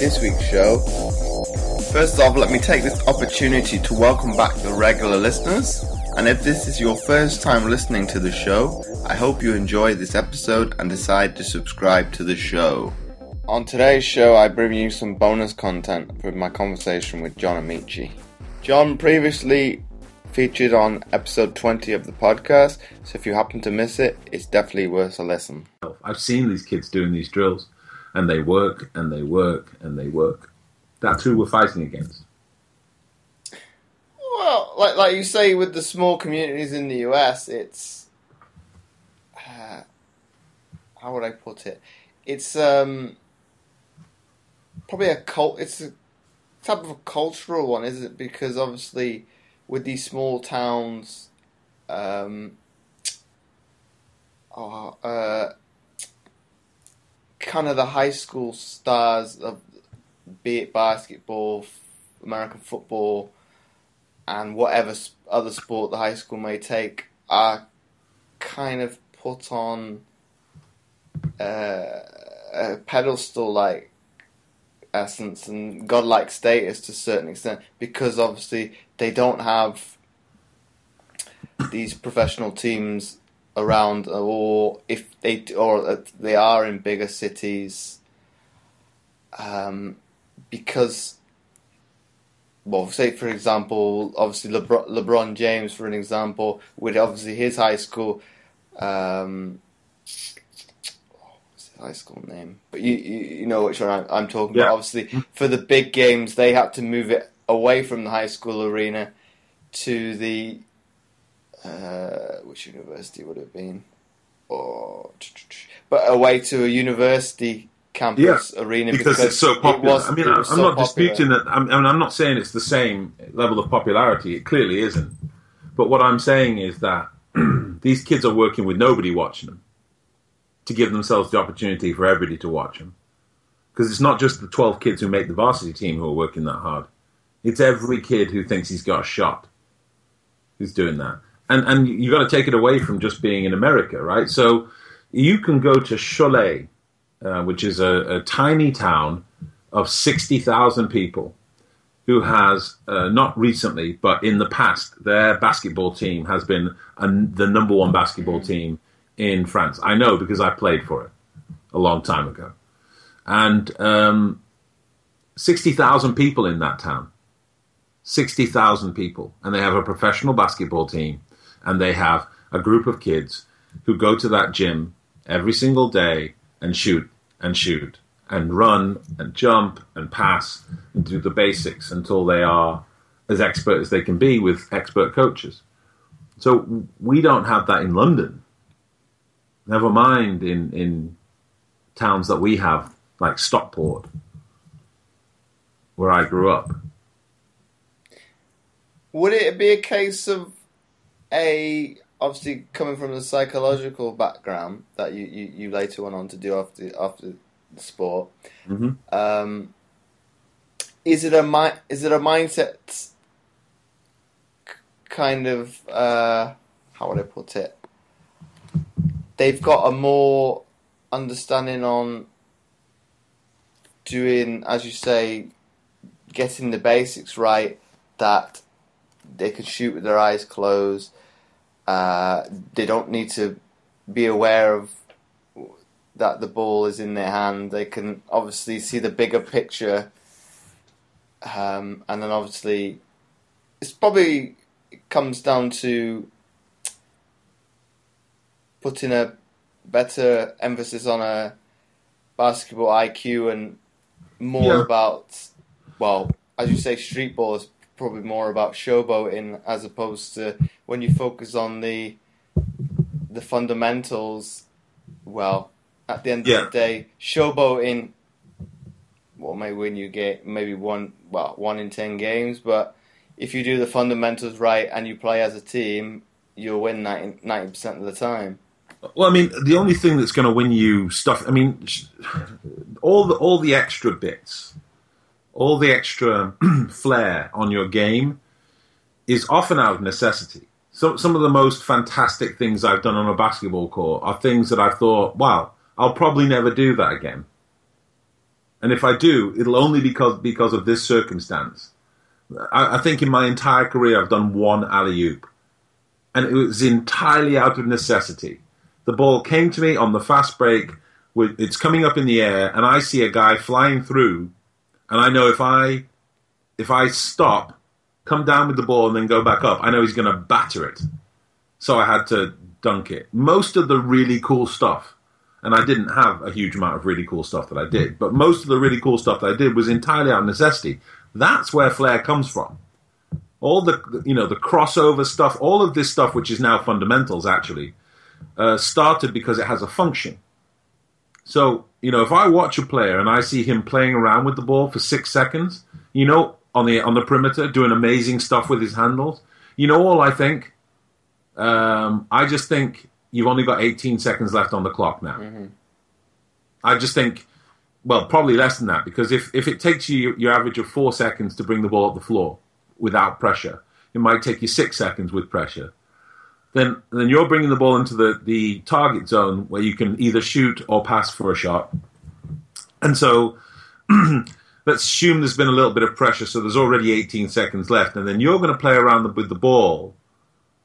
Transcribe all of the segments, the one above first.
this week's show, first off, let me take this opportunity to welcome back the regular listeners. And if this is your first time listening to the show, I hope you enjoy this episode and decide to subscribe to the show. On today's show, I bring you some bonus content from my conversation with John Amaechi. John previously featured on episode 20 of the podcast, so if you happen to miss it, it's definitely worth a listen. I've seen these kids doing these drills, and they work, and they work, and they work. That's who we're fighting against. Well, like like you say, with the small communities in the US, it's uh, how would I put it? It's um, probably a cult. It's a type of a cultural one, isn't it? Because obviously, with these small towns, um, oh, uh, kind of the high school stars of be it basketball, American football, and whatever other sport the high school may take are kind of put on uh, a pedestal like essence and godlike status to a certain extent because obviously they don't have these professional teams around or if they or they are in bigger cities um, because well say for example obviously LeBron, LeBron James for an example with obviously his high school um, high school name, but you you, you know which one I'm, I'm talking Yeah. about. Obviously, for the big games, they had to move it away from the high school arena to the uh, which university would it have been, or but away to a university campus arena because, it's so it popular. was- I mean, I'm so not popular. disputing that. I'm, I mean, I'm not saying it's the same level of popularity. It clearly isn't. But what I'm saying is that these kids are working with nobody watching them to give themselves the opportunity for everybody to watch them. Because it's not just the 12 kids who make the varsity team who are working that hard. It's every kid who thinks he's got a shot who's doing that. And and you got to take it away from just being in America, right? So you can go to Cholet, uh, which is a, a tiny town of 60,000 people who has, uh, not recently, but in the past, their basketball team has been an, the number one basketball team in France. I know because I played for it a long time ago. And um, 60,000 people in that town. 60,000 people. And they have a professional basketball team. And they have a group of kids who go to that gym every single day and shoot and shoot and run and jump and pass and do the basics until they are as expert as they can be with expert coaches. So we don't have that in London. Never mind in, in towns that we have, like Stockport, where I grew up. Would it be a case of a obviously coming from the psychological background that you, you, you later went on to do after after the sport? Mhm. Um, is it a mi- is it a mindset kind of uh, how would I put it? They've got a more understanding on doing, as you say, getting the basics right. That they can shoot with their eyes closed. Uh, they don't need to be aware of that the ball is in their hand. They can obviously see the bigger picture, um, and then obviously it's probably it comes down to putting a better emphasis on a basketball IQ and more Yeah. about well, as you say, street ball is probably more about showboating as opposed to when you focus on the the fundamentals. Well, at the end Yeah. of the day, showboating well may win you get maybe one well one in ten games, but if you do the fundamentals right and you play as a team, you'll win 90 percent of the time. Well, I mean, the only thing that's going to win you stuff. I mean, all the all the extra bits, all the extra flair on your game is often out of necessity. some some of the most fantastic things I've done on a basketball court are things that I've thought, wow, I'll probably never do that again. And if I do, it'll only because because of this circumstance. I, I think in my entire career I've done one alley oop, and it was entirely out of necessity. The ball came to me on the fast break. It's coming up in the air, and I see a guy flying through, and I know if I if I stop, come down with the ball, and then go back up, I know he's going to batter it. So I had to dunk it. Most of the really cool stuff, and I didn't have a huge amount of really cool stuff that I did, but most of the really cool stuff that I did was entirely out of necessity. That's where flair comes from. All the you know the crossover stuff, all of this stuff, which is now fundamentals, actually, uh, started because it has a function. So you know, if I watch a player and I see him playing around with the ball for six seconds, you know, on the on the perimeter, doing amazing stuff with his handles, you know, all I think, um, I just think you've only got 18 seconds left on the clock now. Mm-hmm. I just think, well, probably less than that because if if it takes you your average of four seconds to bring the ball up the floor without pressure, it might take you six seconds with pressure then then you're bringing the ball into the, the target zone where you can either shoot or pass for a shot. And so let's assume there's been a little bit of pressure, so there's already 18 seconds left, and then you're going to play around with the ball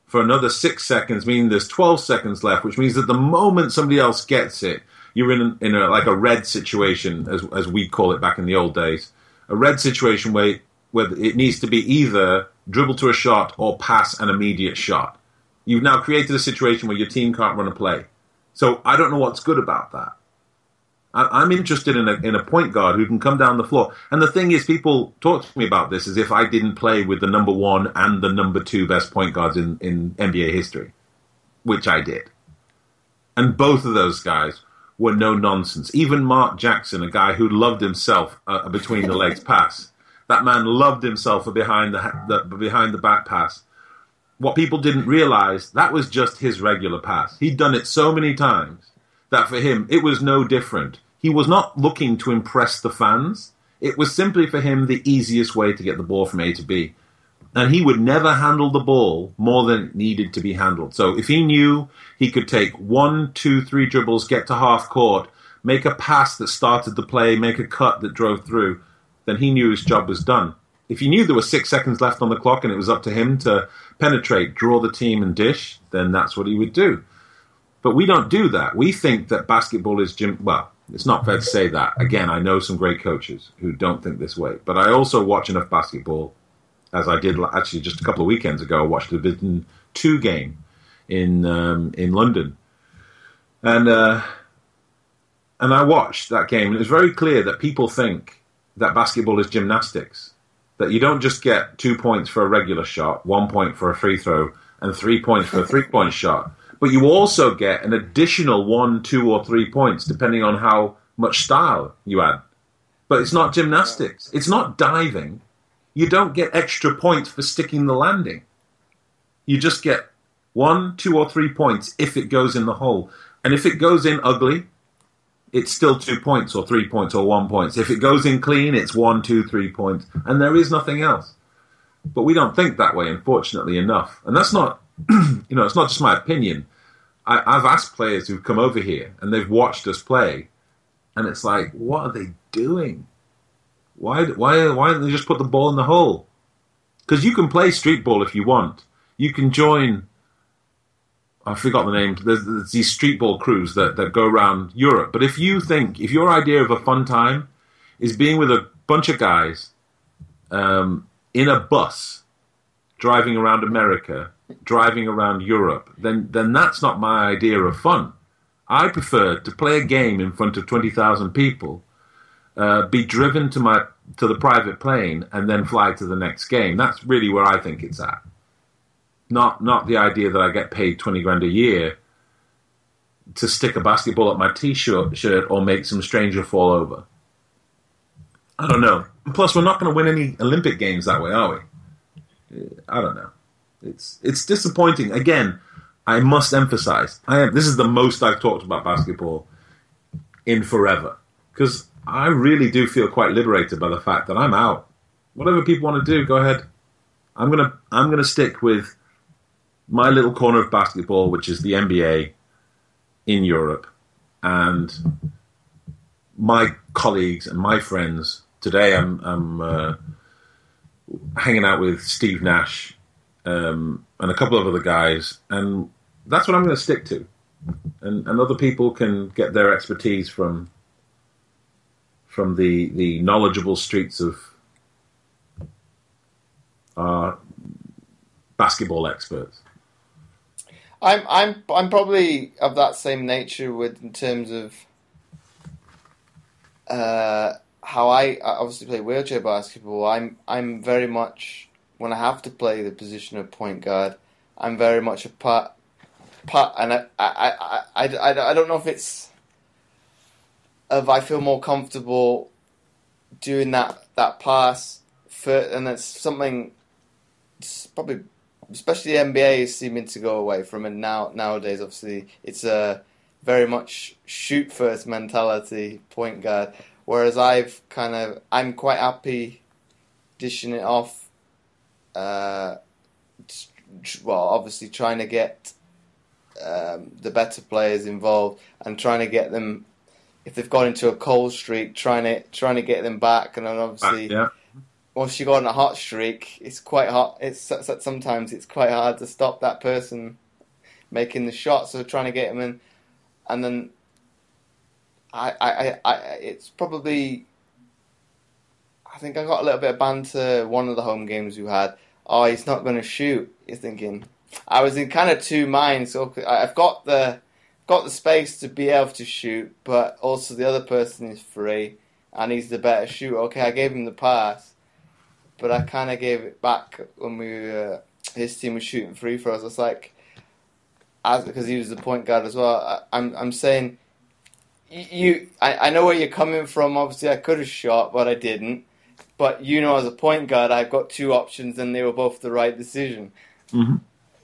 for another six seconds, meaning there's 12 seconds left, which means that the moment somebody else gets it, you're in in a, like a red situation, as as we call it back in the old days, a red situation where where it needs to be either dribble to a shot or pass an immediate shot. You've now created a situation where your team can't run a play. So I don't know what's good about that. I, am interested in a, in a point guard who can come down the floor. And the thing is, people talk to me about this as if I didn't play with the number one and the number two best point guards in, in NBA history, which I did. And both of those guys were no nonsense. Even Mark Jackson, a guy who loved himself a between the legs pass, that man loved himself a behind the, the behind the back pass what people didn't realize, that was just his regular pass. He'd done it so many times that for him, it was no different. He was not looking to impress the fans. It was simply for him the easiest way to get the ball from A to B. And he would never handle the ball more than it needed to be handled. So if he knew he could take one, two, three dribbles, get to half court, make a pass that started the play, make a cut that drove through, then he knew his job was done. If he knew there were six seconds left on the clock and it was up to him to penetrate, draw the team, and dish, then that's what he would do. But we don't do that. We think that basketball is gym. Well, it's not fair to say that. Again, I know some great coaches who don't think this way. But I also watch enough basketball, as I did actually just a couple of weekends ago. I watched the Division Two game in um, in London, and uh, and I watched that game. And it was very clear that people think that basketball is gymnastics that you don't just get two points for a regular shot, one point for a free throw, and three points for a three point shot, but you also get an additional one, two, or three points depending on how much style you add. But it's not gymnastics, it's not diving. You don't get extra points for sticking the landing. You just get one, two, or three points if it goes in the hole. And if it goes in ugly, it's still two points or three points or one points. If it goes in clean, it's one, two, three points, and there is nothing else. But we don't think that way, unfortunately enough. And that's not, you know, it's not just my opinion. I, I've asked players who've come over here and they've watched us play, and it's like, what are they doing? Why, why, why don't they just put the ball in the hole? Because you can play street ball if you want. You can join I forgot the name. There's, there's, these street ball crews that, that go around Europe. But if you think, if your idea of a fun time is being with a bunch of guys um, in a bus driving around America, driving around Europe, then then that's not my idea of fun. I prefer to play a game in front of twenty thousand people, uh, be driven to my to the private plane, and then fly to the next game. That's really where I think it's at. Not not the idea that I get paid twenty grand a year to stick a basketball at my t-shirt shirt or make some stranger fall over. I don't know. Plus, we're not going to win any Olympic games that way, are we? I don't know. It's it's disappointing. Again, I must emphasize. I am. This is the most I've talked about basketball in forever because I really do feel quite liberated by the fact that I'm out. Whatever people want to do, go ahead. I'm gonna I'm gonna stick with my little corner of basketball, which is the NBA in Europe, and my colleagues and my friends. Today, I'm, I'm uh, hanging out with Steve Nash um, and a couple of other guys, and that's what I'm going to stick to. And, and other people can get their expertise from from the the knowledgeable streets of our basketball experts. I'm I'm I'm probably of that same nature with in terms of uh, how I obviously play wheelchair basketball. I'm I'm very much when I have to play the position of point guard. I'm very much a part part, and I I, I, I, I, I don't know if it's if I feel more comfortable doing that that pass for, and it's something it's probably especially the NBA is seeming to go away from it now nowadays. Obviously, it's a very much shoot first mentality point guard, whereas I've kind of I'm quite happy dishing it off. Uh, well, obviously trying to get um, the better players involved and trying to get them if they've gone into a cold streak, trying to trying to get them back, and then obviously. yeah once you go on a hot streak, it's quite hot. It's sometimes it's quite hard to stop that person making the shots or trying to get him in, and then I, I, I, it's probably. I think I got a little bit of banter one of the home games we had. Oh, he's not going to shoot. You're thinking. I was in kind of two minds. So I've got the got the space to be able to shoot, but also the other person is free and he's the better shooter. Okay, I gave him the pass but I kind of gave it back when we uh, his team was shooting free for us. It's like as because he was the point guard as well. I, am I'm, I'm saying you. I, I know where you're coming from. Obviously, I could have shot, but I didn't. But you know, as a point guard, I've got two options, and they were both the right decision. Mm-hmm.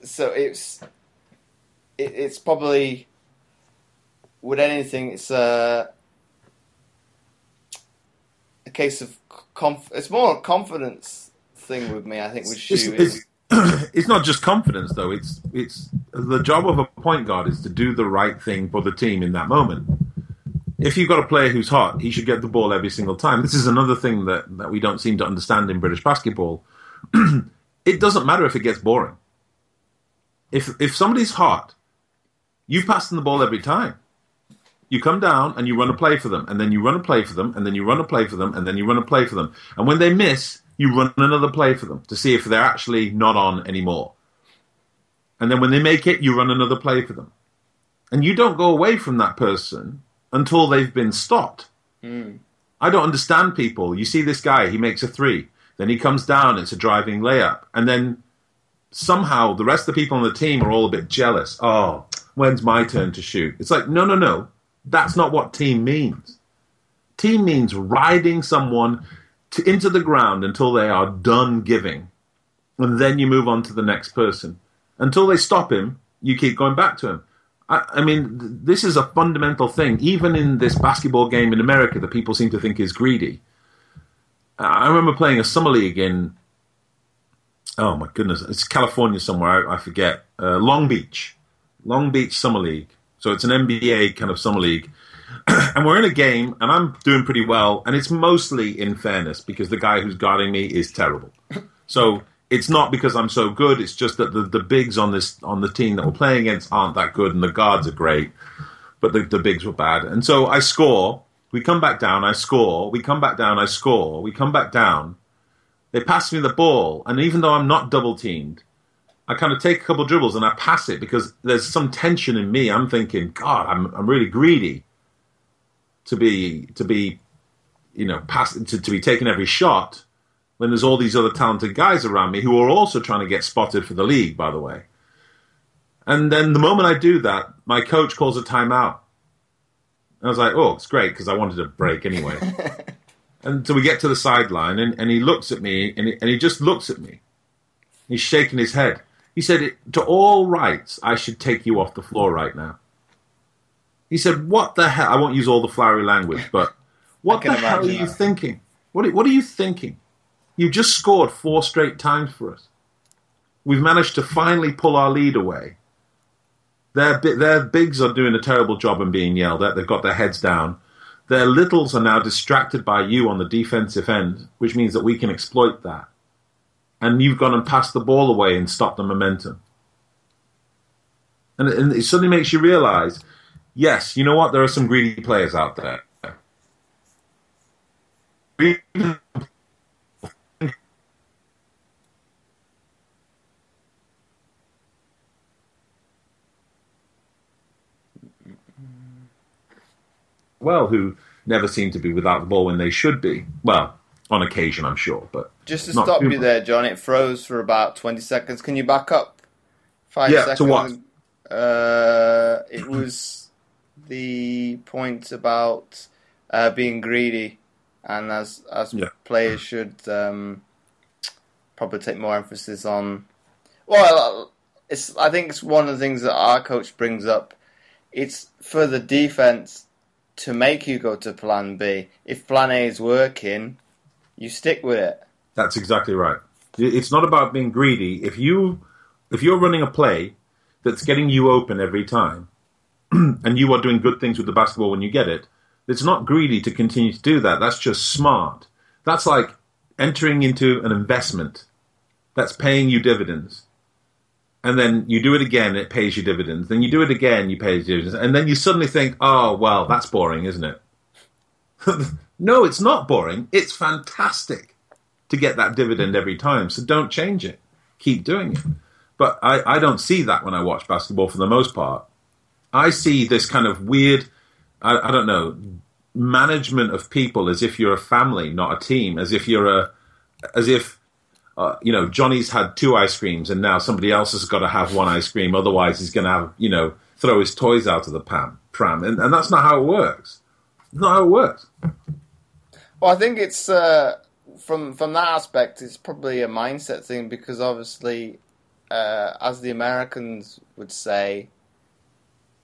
So it's it, it's probably with anything, it's a a case of conf- it's more a confidence thing with me. I think with Shu. It's, it's, it's, not just confidence though. It's it's the job of a point guard is to do the right thing for the team in that moment. If you've got a player who's hot, he should get the ball every single time. This is another thing that, that we don't seem to understand in British basketball. it doesn't matter if it gets boring. If if somebody's hot, you pass them the ball every time you come down and you run a play for them, and then you run a play for them, and then you run a play for them, and then you run a play for them. And when they miss, you run another play for them to see if they're actually not on anymore. And then when they make it, you run another play for them. And you don't go away from that person until they've been stopped. Mm. I don't understand people. You see this guy, he makes a three. Then he comes down, it's a driving layup. And then somehow the rest of the people on the team are all a bit jealous. Oh, when's my turn to shoot? It's like, no, no, no. That's not what team means. Team means riding someone to, into the ground until they are done giving. And then you move on to the next person. Until they stop him, you keep going back to him. I, I mean, this is a fundamental thing, even in this basketball game in America that people seem to think is greedy. I remember playing a summer league in, oh my goodness, it's California somewhere, I, I forget, uh, Long Beach. Long Beach Summer League. So it's an NBA kind of summer league. and we're in a game, and I'm doing pretty well, and it's mostly in fairness because the guy who's guarding me is terrible. So it's not because I'm so good; it's just that the, the bigs on this on the team that we're playing against aren't that good, and the guards are great, but the, the bigs were bad. And so I score. We come back down. I score. We come back down. I score. We come back down. They pass me the ball, and even though I'm not double teamed, I kind of take a couple of dribbles and I pass it because there's some tension in me. I'm thinking, God, I'm I'm really greedy to be to be, you know, pass to, to be taking every shot when there's all these other talented guys around me who are also trying to get spotted for the league, by the way. And then the moment I do that, my coach calls a timeout. And I was like, oh, it's great because I wanted a break anyway. and so we get to the sideline and, and he looks at me and he, and he just looks at me. He's shaking his head. He said, To all rights, I should take you off the floor right now. He said, What the hell? I won't use all the flowery language, but what the hell are you that. thinking? What, what are you thinking? You've just scored four straight times for us. we've managed to finally pull our lead away. Their their bigs are doing a terrible job and being yelled at. They've got their heads down. Their littles are now distracted by you on the defensive end, which means that we can exploit that. And you've gone and passed the ball away and stopped the momentum. And, and it suddenly makes you realize, yes, you know what? There are some greedy players out there. well who never seem to be without the ball when they should be. Well, on occasion, I'm sure, but just to stop you much. there, John. It froze for about 20 seconds. Can you back up five yeah, seconds? to what? Uh, it was the point about uh, being greedy, and as as yeah. players should um, probably take more emphasis on. Well, it's I think it's one of the things that our coach brings up. It's for the defense to make you go to plan B. If plan A is working, you stick with it. That's exactly right. It's not about being greedy. If you if you're running a play that's getting you open every time, and you are doing good things with the basketball when you get it, it's not greedy to continue to do that. That's just smart. That's like entering into an investment that's paying you dividends and then you do it again, it pays you dividends. Then you do it again, you pay dividends, and then you suddenly think, "Oh, well, that's boring, isn't it?" no, it's not boring. It's fantastic to get that dividend every time. So don't change it. Keep doing it. But I, I don't see that when I watch basketball for the most part. I see this kind of weird, I, I don't know, management of people as if you're a family, not a team, as if you're a, as if uh, you know, Johnny's had two ice creams and now somebody else has got to have one ice cream. Otherwise, he's going to have, you know, throw his toys out of the pram. pram. And, and that's not how it works. Not how it works. Well, I think it's, uh, from, from that aspect, it's probably a mindset thing because obviously, uh, as the Americans would say,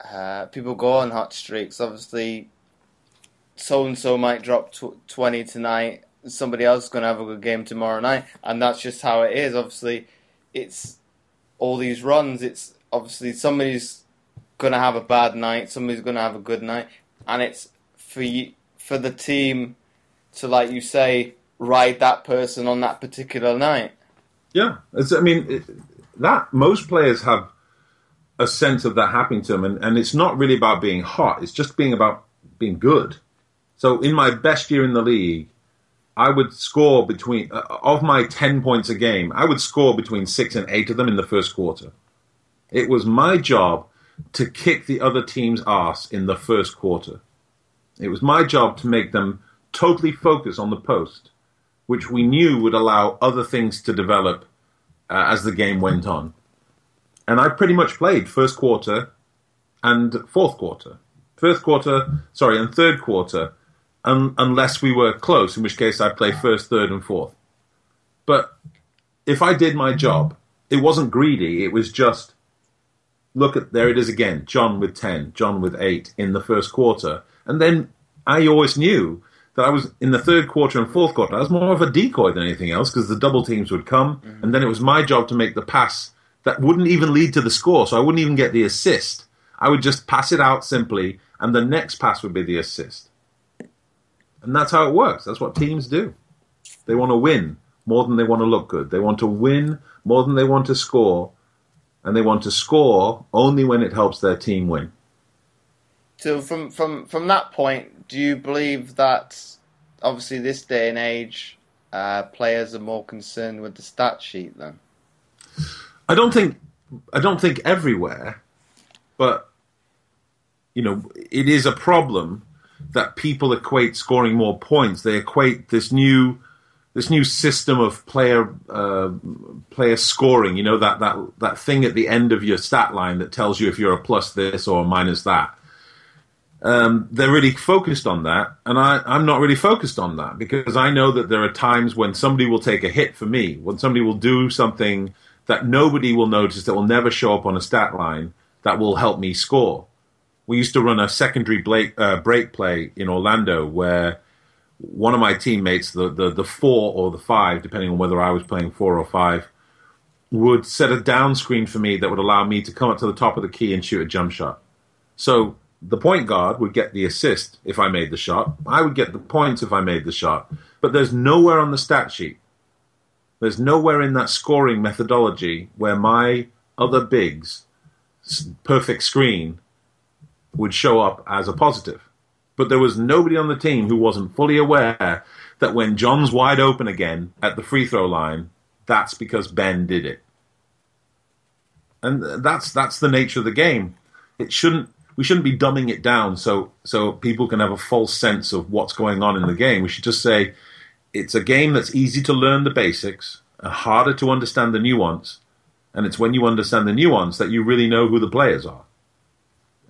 uh, people go on hot streaks. Obviously, so and so might drop tw- 20 tonight somebody else is going to have a good game tomorrow night, and that's just how it is. Obviously, it's all these runs. It's obviously somebody's going to have a bad night, somebody's going to have a good night, and it's for you, for the team to, like you say, ride that person on that particular night. Yeah, it's, I mean that most players have a sense of that happening to them, and, and it's not really about being hot. It's just being about being good. So in my best year in the league, I would score between uh, of my ten points a game. I would score between six and eight of them in the first quarter. It was my job to kick the other team's ass in the first quarter. It was my job to make them totally focus on the post, which we knew would allow other things to develop uh, as the game went on. And I pretty much played first quarter and fourth quarter. First quarter, sorry, and third quarter un- unless we were close, in which case I'd play first, third, and fourth. But if I did my job, it wasn't greedy. It was just look at there it is again. John with ten, John with eight in the first quarter, and then I always knew that I was in the third quarter and fourth quarter. I was more of a decoy than anything else because the double teams would come, mm-hmm. and then it was my job to make the pass that wouldn't even lead to the score, so I wouldn't even get the assist. I would just pass it out simply, and the next pass would be the assist. And that's how it works. That's what teams do. They want to win more than they want to look good. They want to win more than they want to score. And they want to score only when it helps their team win. So from, from, from that point, do you believe that obviously this day and age uh, players are more concerned with the stat sheet then? I don't think I don't think everywhere, but you know, it is a problem that people equate scoring more points. They equate this new this new system of player uh, player scoring. You know that that that thing at the end of your stat line that tells you if you're a plus this or a minus that. Um, they're really focused on that, and I, I'm not really focused on that because I know that there are times when somebody will take a hit for me, when somebody will do something that nobody will notice, that will never show up on a stat line, that will help me score we used to run a secondary break, uh, break play in Orlando where one of my teammates, the, the, the four or the five, depending on whether I was playing four or five, would set a down screen for me that would allow me to come up to the top of the key and shoot a jump shot. So the point guard would get the assist if I made the shot. I would get the points if I made the shot. But there's nowhere on the stat sheet. There's nowhere in that scoring methodology where my other bigs perfect screen would show up as a positive. But there was nobody on the team who wasn't fully aware that when John's wide open again at the free throw line, that's because Ben did it. And uh, that's that's the nature of the game. It shouldn't we shouldn't be dumbing it down so so people can have a false sense of what's going on in the game. We should just say it's a game that's easy to learn the basics and harder to understand the nuance. And it's when you understand the nuance that you really know who the players are.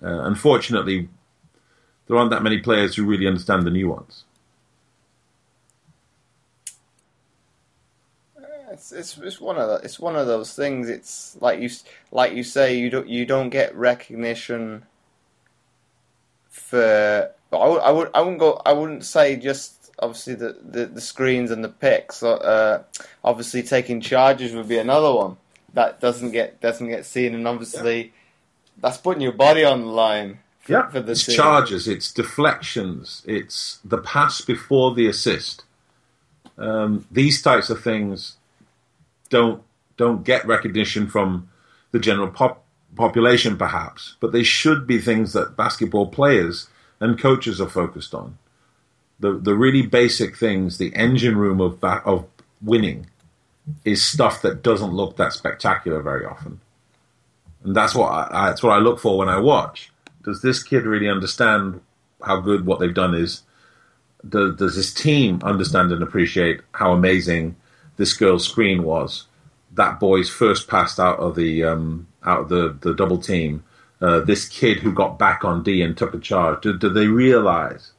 Uh, unfortunately, there aren't that many players who really understand the nuance. It's, it's, it's one of the, it's one of those things. It's like you like you say you don't you don't get recognition for. I would I would I wouldn't go I wouldn't say just obviously the, the, the screens and the picks. Uh, obviously, taking charges would be another one that doesn't get doesn't get seen, and obviously yeah. that's putting your body on the line. For, yeah, for the it's team. charges, it's deflections, it's the pass before the assist. Um, these types of things don't don't get recognition from the general pop, population, perhaps, but they should be things that basketball players and coaches are focused on. The the really basic things, the engine room of ba- of winning, is stuff that doesn't look that spectacular very often, and that's what I, that's what I look for when I watch. Does this kid really understand how good what they've done is? Does, does this team understand and appreciate how amazing this girl's screen was? That boy's first pass out of the um, out of the, the double team. Uh, this kid who got back on D and took a charge. Do, do they realize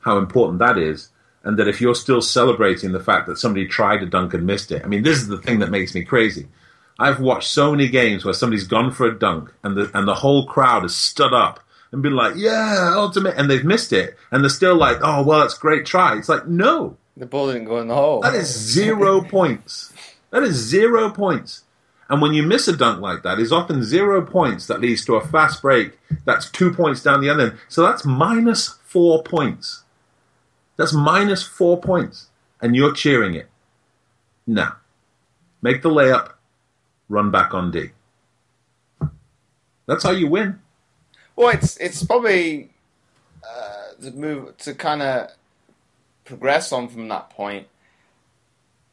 how important that is? and that if you're still celebrating the fact that somebody tried to dunk and missed it, I mean, this is the thing that makes me crazy. I've watched so many games where somebody's gone for a dunk and the and the whole crowd has stood up and been like, "Yeah, ultimate," and they've missed it, and they're still like, "Oh, well, that's great try." It's like, no, the ball didn't go in the hole. That is zero points. That is zero points. And when you miss a dunk like that, it's often zero points that leads to a fast break. That's two points down the other end. So that's minus four points. That's minus four points. And you're cheering it. Now, make the layup, run back on D. That's how you win. Well, it's it's probably uh, to move to kind of progress on from that point.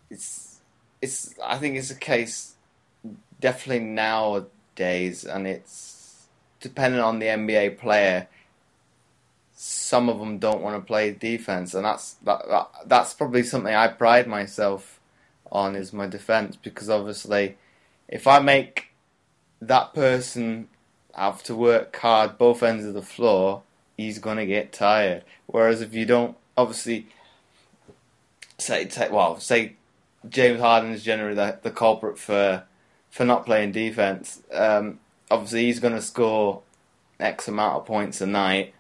It's it's I think it's a case definitely nowadays, and it's dependent on the NBA player some of them don't want to play defense, and that's that, that, that's probably something I pride myself on is my defense because obviously, if I make that person have to work hard both ends of the floor, he's gonna get tired. Whereas if you don't, obviously, say take well, say James Harden is generally the, the culprit for for not playing defense. Um, obviously, he's gonna score X amount of points a night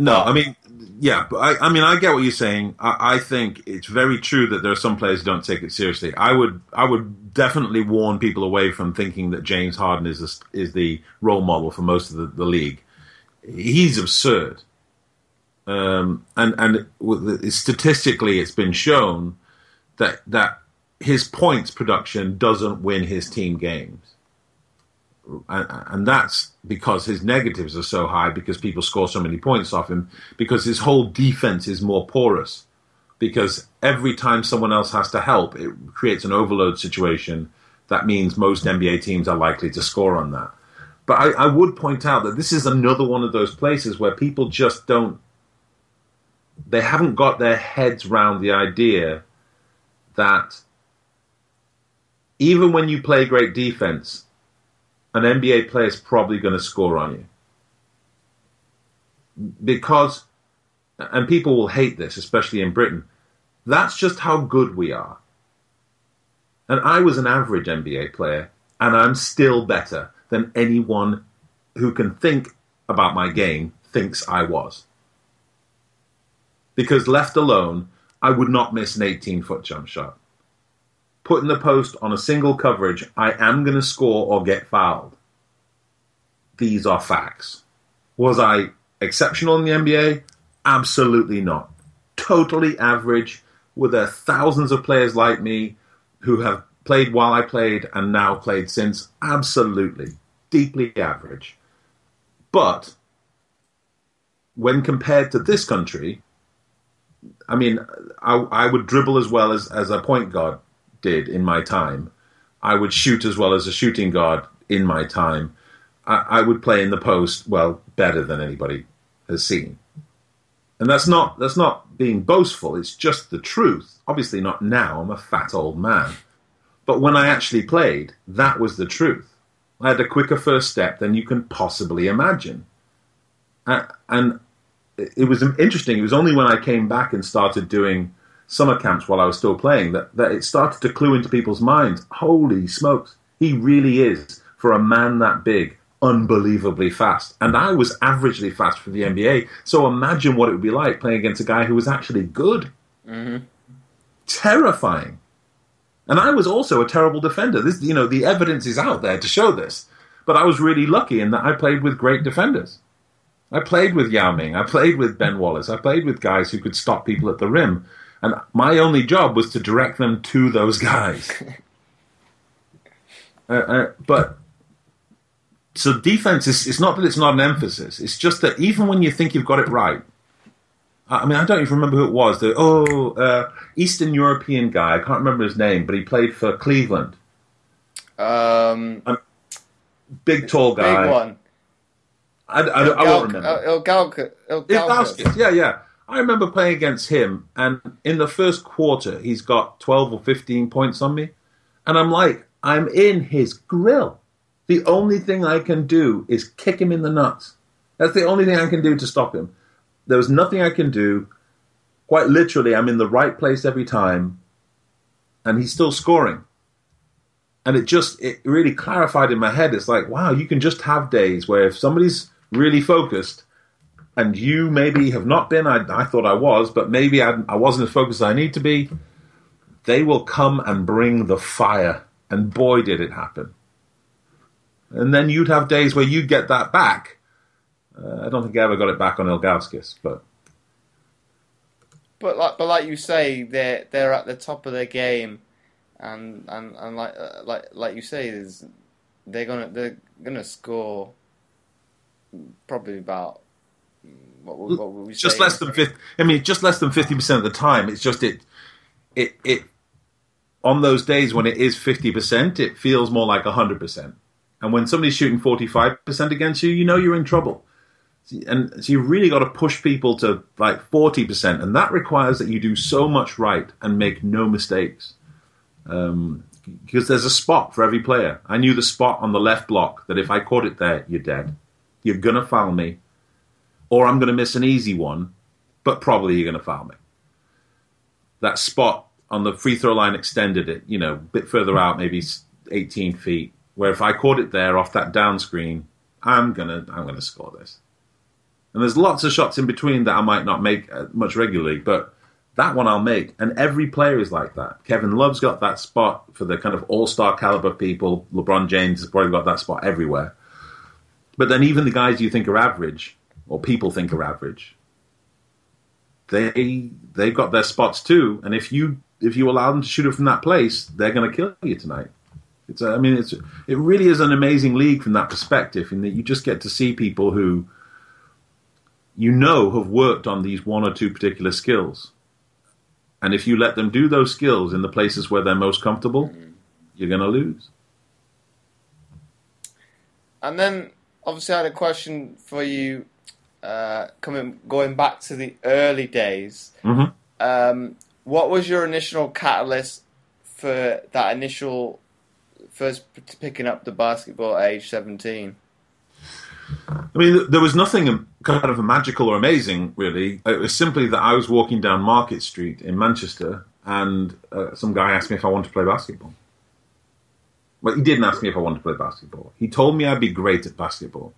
no, I mean, yeah, but I, I mean, I get what you're saying. I, I, think it's very true that there are some players who don't take it seriously. I would, I would definitely warn people away from thinking that James Harden is is the role model for most of the, the league. He's absurd, um, and and statistically, it's been shown that that his points production doesn't win his team games. And that's because his negatives are so high because people score so many points off him because his whole defense is more porous. Because every time someone else has to help it creates an overload situation. That means most NBA teams are likely to score on that. But I, I would point out that this is another one of those places where people just don't they haven't got their heads round the idea that even when you play great defense an NBA player is probably going to score on you. Because, and people will hate this, especially in Britain, that's just how good we are. And I was an average NBA player, and I'm still better than anyone who can think about my game thinks I was. Because left alone, I would not miss an 18 foot jump shot. Put in the post on a single coverage, I am going to score or get fouled. These are facts. Was I exceptional in the NBA? Absolutely not. Totally average. Were there thousands of players like me who have played while I played and now played since? Absolutely. Deeply average. But when compared to this country, I mean, I, I would dribble as well as, as a point guard did in my time. I would shoot as well as a shooting guard in my time. I, I would play in the post well better than anybody has seen. And that's not that's not being boastful. It's just the truth. Obviously, not now. I'm a fat old man. But when I actually played, that was the truth. I had a quicker first step than you can possibly imagine. And it was interesting. It was only when I came back and started doing summer camps while I was still playing that, that it started to clue into people's minds. Holy smokes, he really is, for a man that big, unbelievably fast. And I was averagely fast for the NBA. So imagine what it would be like playing against a guy who was actually good. Mm-hmm. Terrifying. And I was also a terrible defender. This, you know, the evidence is out there to show this. But I was really lucky in that I played with great defenders. I played with Yao Ming. I played with Ben Wallace. I played with guys who could stop people at the rim. And my only job was to direct them to those guys. uh, uh, but so defense is it's not that it's not an emphasis. It's just that even when you think you've got it right, I mean, I don't even remember who it was. The oh, uh, Eastern European guy. I can't remember his name, but he played for Cleveland. Um, big tall guy. Big one. I, I, I won't remember. Ilgauskas. Ilgauskas. Yeah, yeah. I remember playing against him, and in the first quarter, he's got 12 or 15 points on me. And I'm like, I'm in his grill. The only thing I can do is kick him in the nuts. That's the only thing I can do to stop him. There was nothing I can do. Quite literally, I'm in the right place every time, and he's still scoring. And it just, it really clarified in my head. It's like, wow, you can just have days where if somebody's really focused, and you maybe have not been. I, I thought I was, but maybe I, I wasn't as focused as I need to be. They will come and bring the fire, and boy, did it happen. And then you'd have days where you'd get that back. Uh, I don't think I ever got it back on Ilgauskas, but but like but like you say, they're they're at the top of their game, and and, and like uh, like like you say, is they're gonna they're gonna score probably about what, what would we just less than 50 i mean just less than 50% of the time it's just it it it on those days when it is 50% it feels more like 100% and when somebody's shooting 45% against you you know you're in trouble. And so you've really got to push people to like 40% and that requires that you do so much right and make no mistakes. Um, because there's a spot for every player. I knew the spot on the left block that if i caught it there you're dead. You're gonna foul me or I'm going to miss an easy one, but probably you're going to foul me. That spot on the free throw line extended it, you know, a bit further out, maybe 18 feet, where if I caught it there off that down screen, I'm gonna I'm gonna score this. And there's lots of shots in between that I might not make uh, much regularly, but that one I'll make. And every player is like that. Kevin Love's got that spot for the kind of all star caliber people. LeBron James has probably got that spot everywhere. But then even the guys you think are average, or people think are average, they they've got their spots too. And if you if you allow them to shoot it from that place, they're going to kill you tonight. It's I mean it's it really is an amazing league from that perspective, in that you just get to see people who you know have worked on these one or two particular skills. And if you let them do those skills in the places where they're most comfortable, mm-hmm. you're going to lose. And then, obviously, I had a question for you uh, coming going back to the early days, mm-hmm. um, what was your initial catalyst for that initial first picking up the basketball at age seventeen? I mean, there was nothing kind of magical or amazing, really. It was simply that I was walking down Market Street in Manchester, and uh, some guy asked me if I wanted to play basketball. Well, he didn't ask me if I wanted to play basketball. He told me I'd be great at basketball.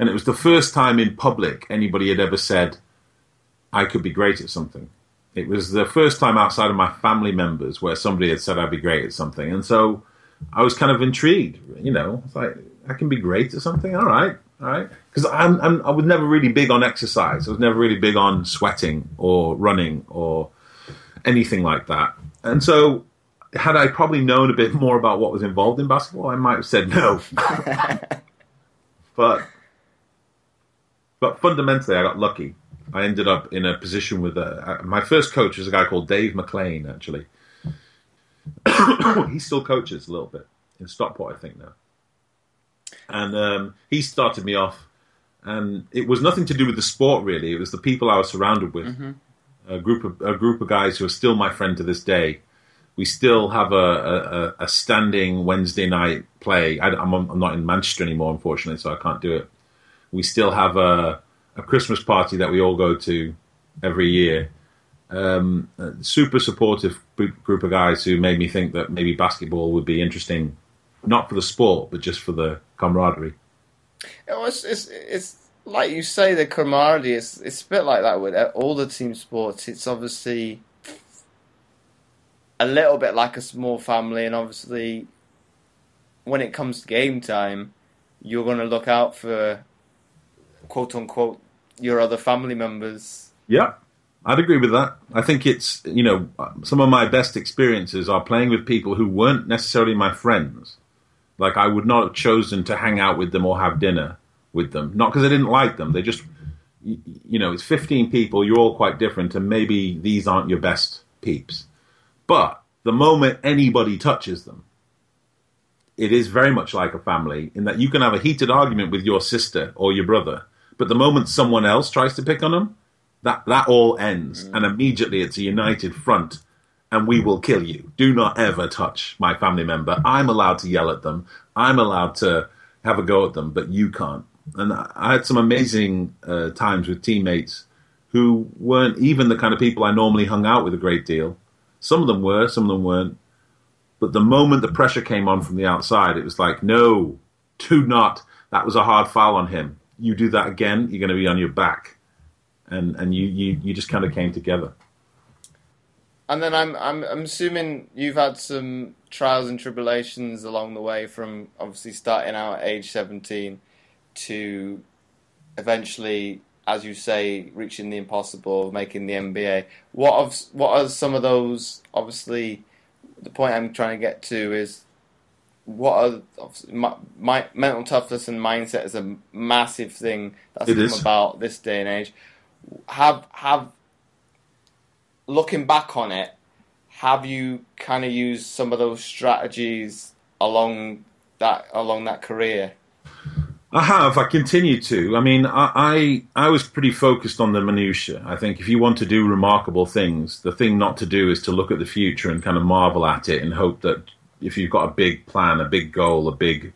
And it was the first time in public anybody had ever said, I could be great at something. It was the first time outside of my family members where somebody had said I'd be great at something, and so I was kind of intrigued. You know, it's like I can be great at something. All right, all right. Because I'm, I'm I was never really big on exercise. I was never really big on sweating or running or anything like that. And so, had I probably known a bit more about what was involved in basketball, I might have said no. but but fundamentally, I got lucky. I ended up in a position with a, my first coach was a guy called Dave McLean. Actually, he still coaches a little bit in Stockport, I think now. And um, he started me off, and it was nothing to do with the sport really. It was the people I was surrounded with. Mm-hmm. A group of a group of guys who are still my friend to this day. We still have a, a, a standing Wednesday night play. I, am not in Manchester anymore, unfortunately, so I can't do it. We still have a, a Christmas party that we all go to every year. Um, super supportive group of guys who made me think that maybe basketball would be interesting, not for the sport, but just for the camaraderie. It's, it's, like you say, the camaraderie. It's, it's a bit like that with all the team sports. It's obviously a little bit like a small family, and obviously, when it comes to game time, you're going to look out for quote unquote your other family members. Yeah, I'd agree with that. I think it's you know some of my best experiences are playing with people who weren't necessarily my friends. Like I would not have chosen to hang out with them or have dinner with them, not because I didn't like them. They just you know it's 15 people. You're all quite different, and maybe these aren't your best peeps. But the moment anybody touches them, it is very much like a family in that you can have a heated argument with your sister or your brother but the moment someone else tries to pick on them, that that all ends, mm. and immediately it's a united front, and we will kill you. Do not ever touch my family member. I'm allowed to yell at them. I'm allowed to have a go at them, but you can't. And I had some amazing uh, times with teammates who weren't even the kind of people I normally hung out with a great deal. Some of them were, some of them weren't. But the moment the pressure came on from the outside, it was like, no, do not. That was a hard foul on him you do that again, you're going to be on your back, and and you you, you just kind of came together. And then I'm I'm I'm assuming you've had some trials and tribulations along the way, from obviously starting out at age 17 to eventually, as you say, reaching the impossible, making the NBA. What of what are some of those? Obviously, the point I'm trying to get to is what are my, my, mental toughness and mindset is a massive thing that's it come is. about this day and age. Have have looking back on it, have you kind of used some of those strategies along that along that career? I have. I continue to. I mean, I, I, I was pretty focused on the minutiae. I think if you want to do remarkable things, the thing not to do is to look at the future and kind of marvel at it and hope that if you've got a big plan, a big goal, a big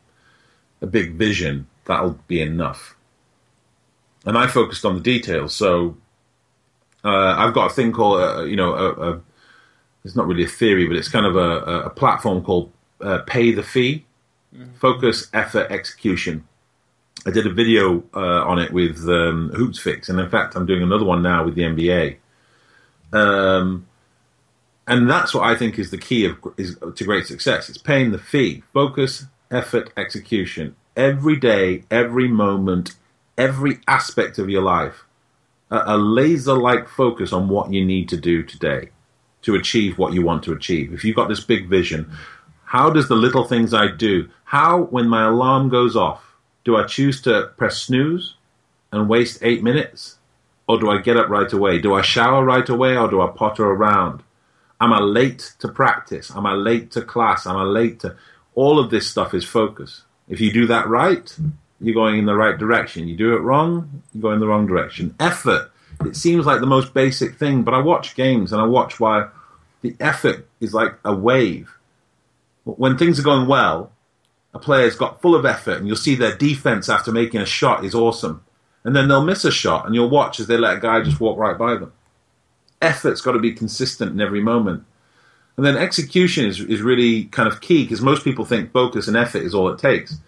a big vision, that'll be enough. And I focused on the details. So uh, I've got a thing called, uh, you know, a, a, it's not really a theory, but it's kind of a, a platform called uh, Pay the Fee, mm-hmm. Focus, Effort, Execution. I did a video uh, on it with um, Hoopsfix, and in fact, I'm doing another one now with the NBA. Um, and that's what I think is the key of is to great success. It's paying the fee, focus, effort, execution. Every day, every moment, every aspect of your life, a, a laser-like focus on what you need to do today to achieve what you want to achieve. If you've got this big vision, how does the little things I do? How, when my alarm goes off, do I choose to press snooze and waste eight minutes, or do I get up right away? Do I shower right away, or do I potter around? Am I late to practice? Am I late to class? Am I late to. All of this stuff is focus. If you do that right, you're going in the right direction. You do it wrong, you go in the wrong direction. Effort. It seems like the most basic thing, but I watch games and I watch why the effort is like a wave. When things are going well, a player's got full of effort, and you'll see their defense after making a shot is awesome. And then they'll miss a shot, and you'll watch as they let a guy just walk right by them effort's got to be consistent in every moment. And then execution is, is really kind of key because most people think focus and effort is all it takes.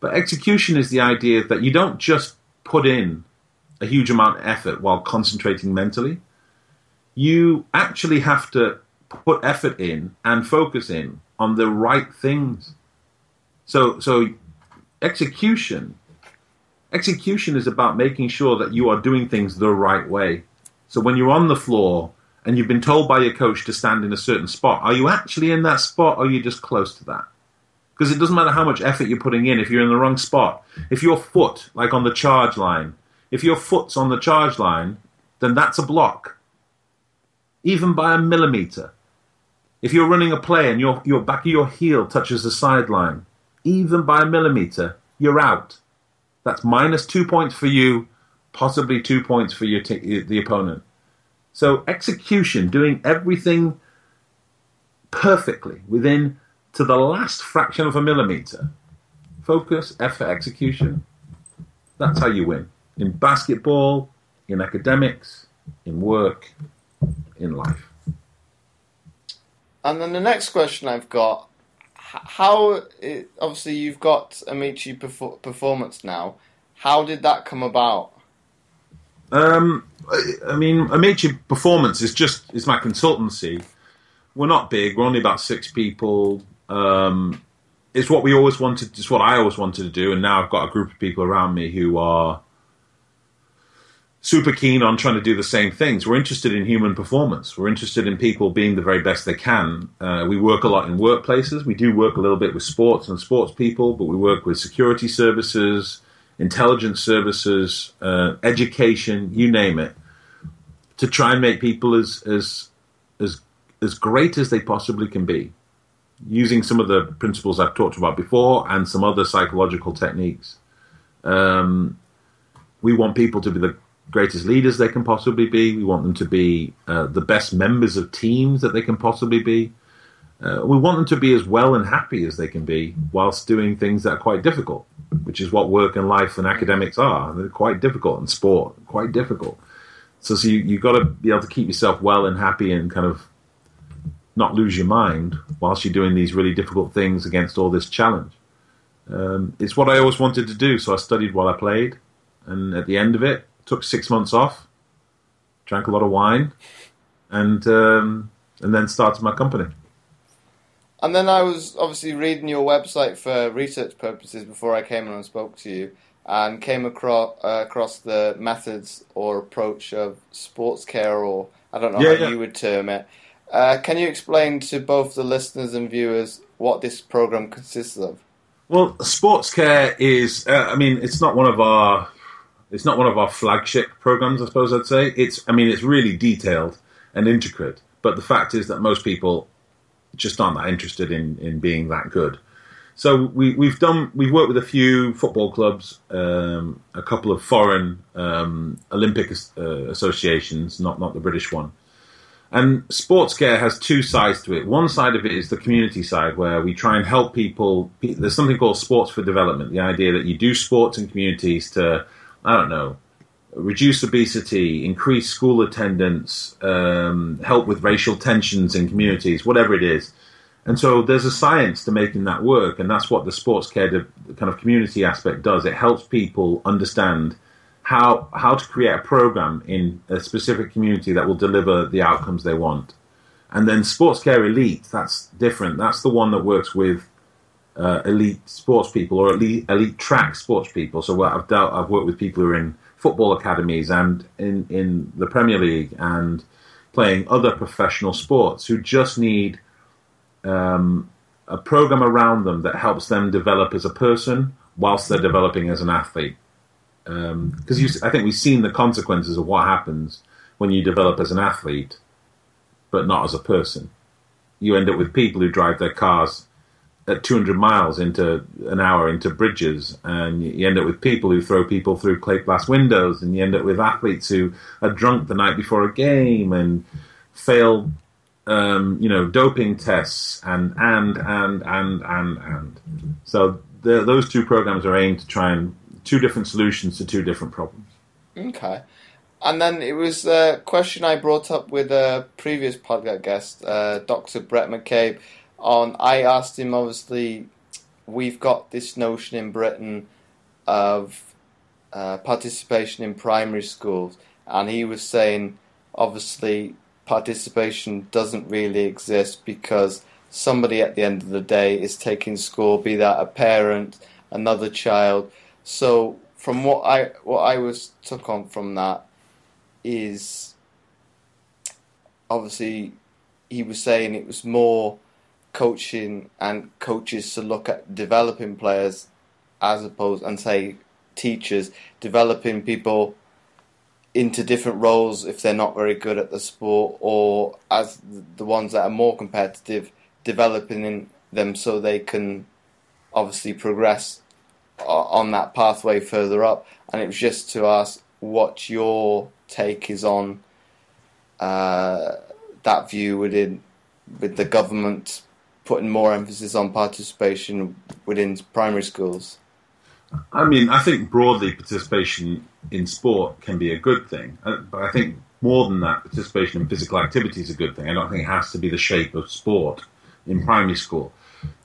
But execution is the idea that you don't just put in a huge amount of effort while concentrating mentally. you actually have to put effort in and focus in on the right things. So, so execution, execution is about making sure that you are doing things the right way. So when you're on the floor and you've been told by your coach to stand in a certain spot, are you actually in that spot or are you just close to that? Because it doesn't matter how much effort you're putting in if you're in the wrong spot. If your foot, like on the charge line, if your foot's on the charge line, then that's a block, even by a millimeter. If you're running a play and your, your back of your heel touches the sideline, even by a millimeter, you're out. That's minus two points for you, possibly two points for your t- the opponent. So execution, doing everything perfectly within to the last fraction of a millimeter. Focus, effort, execution. That's how you win. In basketball, in academics, in work, in life. And then the next question I've got how obviously you've got Amaechi performance now. How did that come about? Um, I mean, Amaechi Performance is just is my consultancy. We're not big. We're only about six people. Um, it's what we always wanted. It's what I always wanted to do, and now I've got a group of people around me who are super keen on trying to do the same things. We're interested in human performance. We're interested in people being the very best they can. Uh, we work a lot in workplaces. We do work a little bit with sports and sports people, but we work with security services, intelligence services, uh, education, you name it, to try and make people as as as as great as they possibly can be, using some of the principles I've talked about before and some other psychological techniques. Um, we want people to be the greatest leaders they can possibly be. We want them to be uh, the best members of teams that they can possibly be. Uh, we want them to be as well and happy as they can be whilst doing things that are quite difficult, which is what work and life and academics are. They're quite difficult and sport, quite difficult. So, so you, you've got to be able to keep yourself well and happy and kind of not lose your mind whilst you're doing these really difficult things against all this challenge. Um, it's what I always wanted to do, so I studied while I played, and at the end of it, took six months off, drank a lot of wine, and um, and then started my company. And then I was obviously reading your website for research purposes before I came in and spoke to you, and came across uh, across the methods or approach of sports care, or I don't know yeah, how yeah. you would term it. Uh, can you explain to both the listeners and viewers what this program consists of? Well, sports care is, uh, I mean, it's not one of our it's not one of our flagship programs, I suppose I'd say. It's, I mean, it's really detailed and intricate, but the fact is that most people just aren't that interested in, in being that good. So we, we've done, we've worked with a few football clubs, um, a couple of foreign um, Olympic uh, associations, not not the British one. And sports care has two sides to it. One side of it is the community side, where we try and help people. There's something called sports for development. The idea that you do sports in communities to I don't know, reduce obesity, increase school attendance, um, help with racial tensions in communities, whatever it is. And so there's a science to making that work, and that's what the sports care kind of community aspect does. It helps people understand how how to create a program in a specific community that will deliver the outcomes they want. And then sports care elite, that's different. That's the one that works with uh, elite sports people or elite elite track sports people. So I've dealt, I've worked with people who are in football academies and in in the Premier League and playing other professional sports who just need um, a program around them that helps them develop as a person whilst they're developing as an athlete. Because um, I think we've seen the consequences of what happens when you develop as an athlete, but not as a person. You end up with people who drive their cars at 200 miles into an hour into bridges, and you end up with people who throw people through plate glass windows, and you end up with athletes who are drunk the night before a game and fail, um, you know, doping tests, and and and and and and. So the, those two programs are aimed to try and two different solutions to two different problems. Okay. And then it was a question I brought up with a previous podcast guest, uh, Dr. Brett McCabe on I asked him obviously we've got this notion in Britain of uh, participation in primary schools and he was saying obviously participation doesn't really exist because somebody at the end of the day is taking school, be that a parent, another child. So from what I what I was took on from that is obviously he was saying it was more coaching and coaches to look at developing players as opposed and say teachers developing people into different roles if they're not very good at the sport or as the ones that are more competitive developing them so they can obviously progress on that pathway further up. And it was just to ask what your take is on uh, that view within with the government putting more emphasis on participation within primary schools? I mean, I think broadly participation in sport can be a good thing, uh, but I think more than that, participation in physical activity is a good thing. I don't think it has to be the shape of sport in primary school.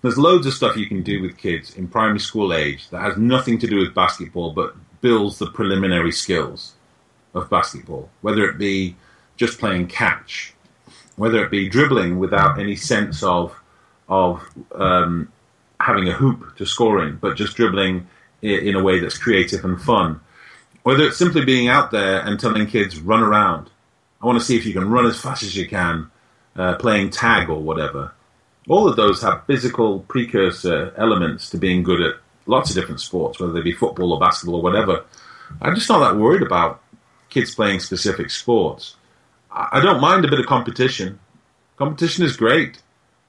There's loads of stuff you can do with kids in primary school age that has nothing to do with basketball, but builds the preliminary skills of basketball, whether it be just playing catch, whether it be dribbling without any sense of of um, having a hoop to score in, but just dribbling in a way that's creative and fun. Whether it's simply being out there and telling kids run around. I want to see if you can run as fast as you can, uh, playing tag or whatever. All of those have physical precursor elements to being good at lots of different sports, whether they be football or basketball or whatever. I'm just not that worried about kids playing specific sports. I don't mind a bit of competition. Competition is great.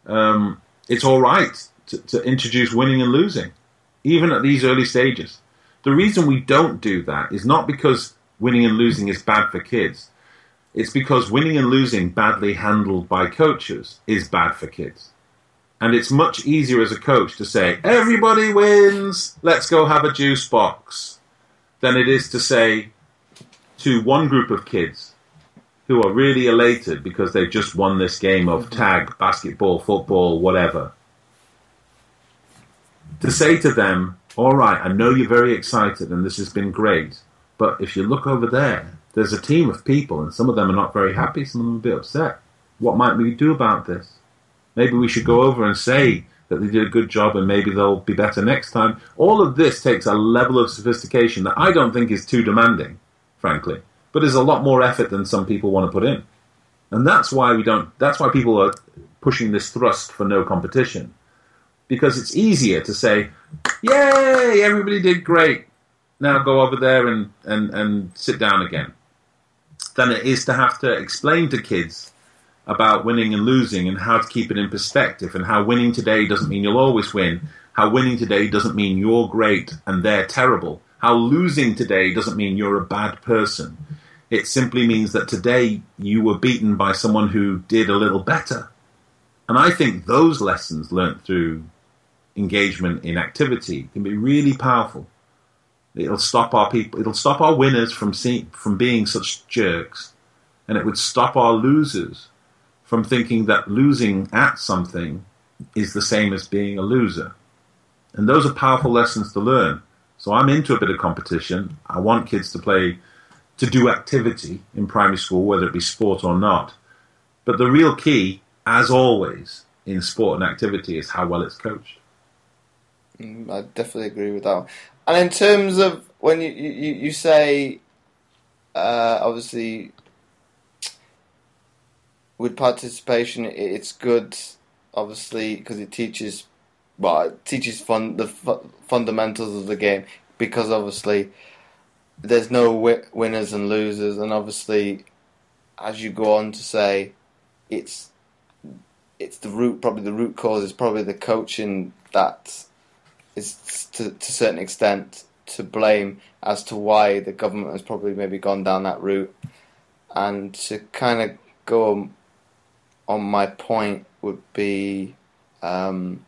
Um, it's all right to, to introduce winning and losing, even at these early stages. The reason we don't do that is not because winning and losing is bad for kids. It's because winning and losing badly handled by coaches is bad for kids. And it's much easier as a coach to say, everybody wins, let's go have a juice box, than it is to say to one group of kids, who are really elated because they've just won this game of mm-hmm. tag, basketball, football, whatever. To say to them, all right, I know you're very excited and this has been great, but if you look over there, there's a team of people and some of them are not very happy, some of them are a bit upset. What might we do about this? Maybe we should go over and say that they did a good job and maybe they'll be better next time. All of this takes a level of sophistication that I don't think is too demanding, frankly but there's a lot more effort than some people want to put in. And that's why we don't, that's why people are pushing this thrust for no competition. Because it's easier to say, yay, everybody did great. Now go over there and, and, and sit down again. Than it is to have to explain to kids about winning and losing and how to keep it in perspective and how winning today doesn't mean you'll always win. How winning today doesn't mean you're great and they're terrible. How losing today doesn't mean you're a bad person. It simply means that today you were beaten by someone who did a little better. And I think those lessons learnt through engagement in activity can be really powerful. It'll stop our people. It'll stop our winners from seeing, from being such jerks, and it would stop our losers from thinking that losing at something is the same as being a loser. And those are powerful lessons to learn. So I'm into a bit of competition. I want kids to play to do activity in primary school, whether it be sport or not. But the real key, as always, in sport and activity is how well it's coached. Mm, I definitely agree with that. And in terms of when you you, you say, uh, obviously, with participation, it's good, obviously, because it teaches, well, it teaches fun the fu- fundamentals of the game. Because obviously, there's no wi- winners and losers, and obviously, as you go on to say, it's it's the root probably the root cause is probably the coaching that is to, to a certain extent to blame as to why the government has probably maybe gone down that route, and to kind of go on, on my point would be. Um,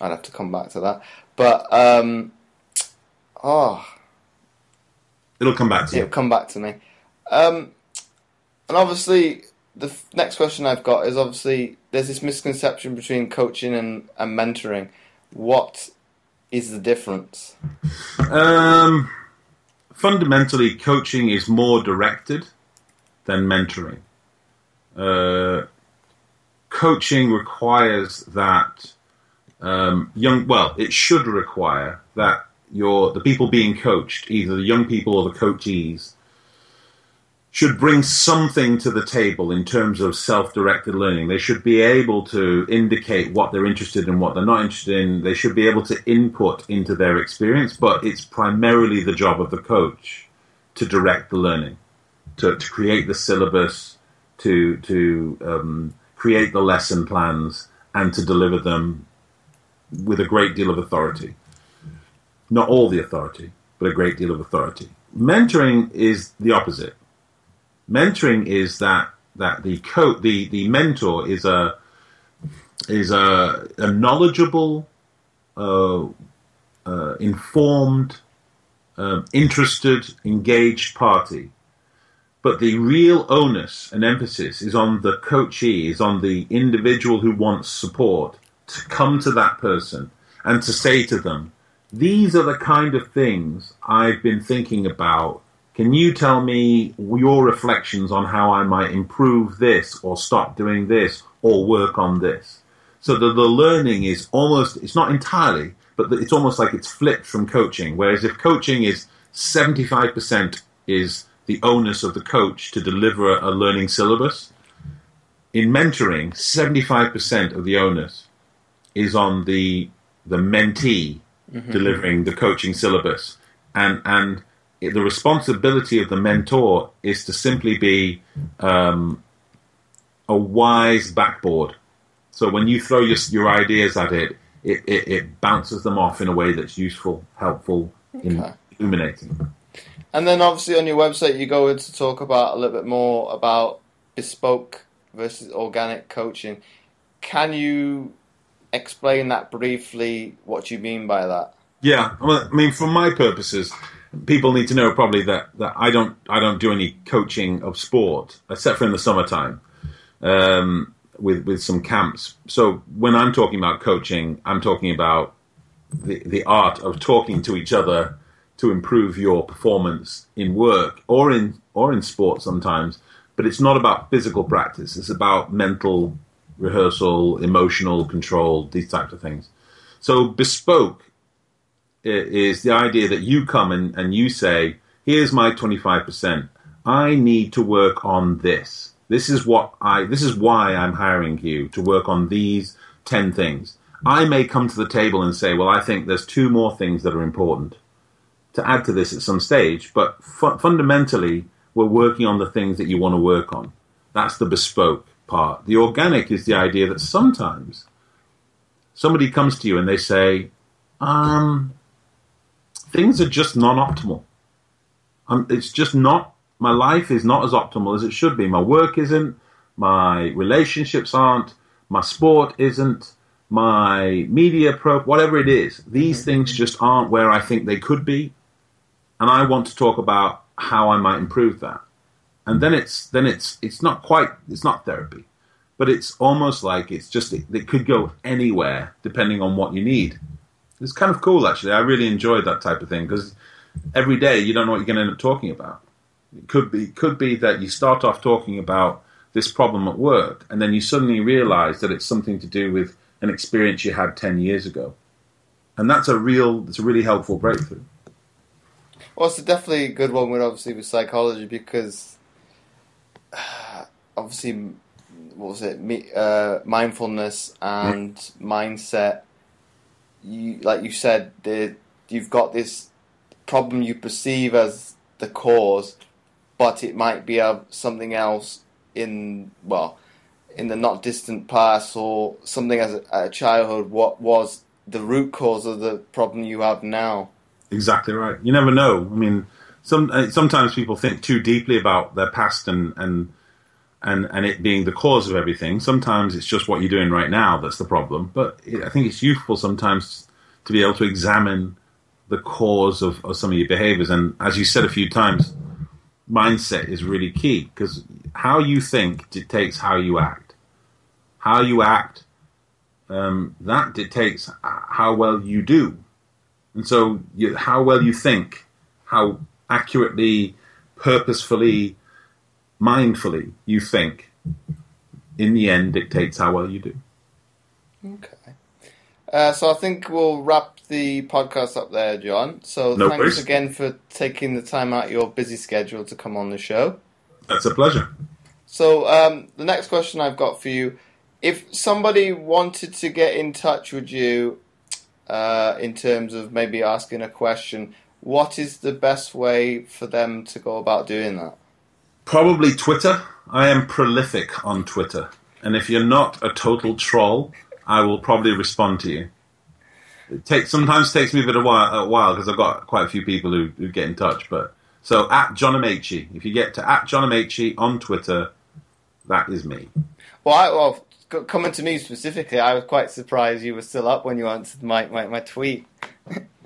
I'd have to come back to that. But um, oh, it'll come back to. It'll come back to me. Um, and obviously, the f- next question I've got is obviously there's this misconception between coaching and, and mentoring. What is the difference? Um, fundamentally, coaching is more directed than mentoring. Uh, coaching requires that um, young. Well, it should require that your the people being coached, either the young people or the coachees, should bring something to the table in terms of self-directed learning. They should be able to indicate what they're interested in, what they're not interested in. They should be able to input into their experience, but it's primarily the job of the coach to direct the learning, to, to create the syllabus, to to um, create the lesson plans, and to deliver them with a great deal of authority. Not all the authority, but a great deal of authority. Mentoring is the opposite mentoring is that that the co- the the mentor is a is a, a knowledgeable, uh, uh, informed, um, interested, engaged party. But the real onus and emphasis is on the coachee, is on the individual who wants support to come to that person and to say to them, these are the kind of things I've been thinking about can you tell me your reflections on how I might improve this or stop doing this or work on this? So the, the learning is almost, it's not entirely, but it's almost like it's flipped from coaching. Whereas if coaching is 75% is the onus of the coach to deliver a learning syllabus, in mentoring, 75% of the onus is on the, the mentee mm-hmm. delivering the coaching syllabus. And, and the responsibility of the mentor is to simply be um, a wise backboard. So when you throw your, your ideas at it, it, it, it, bounces them off in a way that's useful, helpful, okay. illuminating. And then obviously on your website, you go in to talk about a little bit more about bespoke versus organic coaching. Can you explain that briefly? What you mean by that? Yeah, I mean, for my purposes, people need to know probably that, that I don't I don't do any coaching of sport except for in the summertime um, with with some camps. So when I'm talking about coaching, I'm talking about the the art of talking to each other to improve your performance in work or in or in sport sometimes. But it's not about physical practice. It's about mental rehearsal, emotional control, these types of things. So bespoke is the idea that you come and, you say, here's my 25%. I need to work on this. This is what I, this is why I'm hiring you to work on these 10 things. I may come to the table and say, well, I think there's two more things that are important to add to this at some stage, but fu- fundamentally, we're working on the things that you want to work on. That's the bespoke part. The organic is the idea that sometimes somebody comes to you and they say, um, things are just non-optimal. Um, it's just not. My life is not as optimal as it should be. My work isn't. My relationships aren't. My sport isn't. My media pro, whatever it is, these mm-hmm. things just aren't where I think they could be, and I want to talk about how I might improve that. And then it's then it's it's not quite it's not therapy, but it's almost like it's just it, it could go anywhere depending on what you need. It's kind of cool, actually. I really enjoyed that type of thing because every day you don't know what you're going to end up talking about. It could be could be that you start off talking about this problem at work, and then you suddenly realise that it's something to do with an experience you had ten years ago, and that's a real, it's a really helpful breakthrough. Well, it's definitely a good one with obviously with psychology because obviously, what was it? Uh, mindfulness and mindset you like you said, the, you've got this problem you perceive as the cause, but it might be a, something else in well in the not distant past or something as a, a childhood. What was the root cause of the problem you have now? Exactly right. You never know. I mean, some uh, sometimes people think too deeply about their past and and and and it being the cause of everything. Sometimes it's just what you're doing right now that's the problem. But I think it's useful sometimes to be able to examine the cause of, of some of your behaviors. And as you said a few times, mindset is really key because how you think dictates how you act. How you act um, that dictates how well you do. And so, you, how well you think, how accurately, purposefully, mindfully you think, in the end dictates how well you do. Okay. Uh, so I think we'll wrap the podcast up there, John. So No thanks worries. again for taking the time out of your busy schedule to come on the show. That's a pleasure. So um, the next question I've got for you: If somebody wanted to get in touch with you, uh, in terms of maybe asking a question, what is the best way for them to go about doing that? Probably Twitter. I am prolific on Twitter. And if you're not a total troll, I will probably respond to you. It takes sometimes takes me a bit of while, a while because I've got quite a few people who, who get in touch. But so at John Amaechi, if you get to at John Amaechi on Twitter, that is me. Well, I, well, coming to me specifically, I was quite surprised you were still up when you answered my, my, my tweet.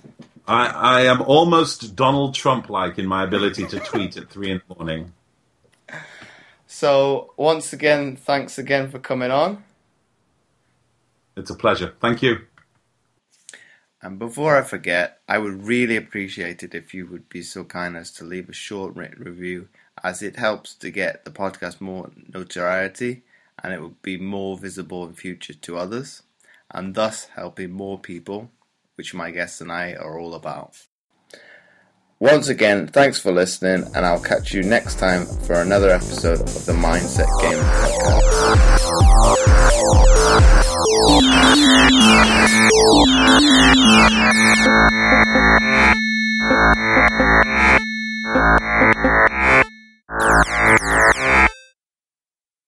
I, I am almost Donald Trump like in my ability to tweet at three in the morning. So once again, thanks again for coming on. It's a pleasure. Thank you. And before I forget, I would really appreciate it if you would be so kind as to leave a short written review, as it helps to get the podcast more notoriety and it would be more visible in future to others, and thus helping more people, which my guests and I are all about. Once again, thanks for listening, and I'll catch you next time for another episode of the Mindset Game Podcast.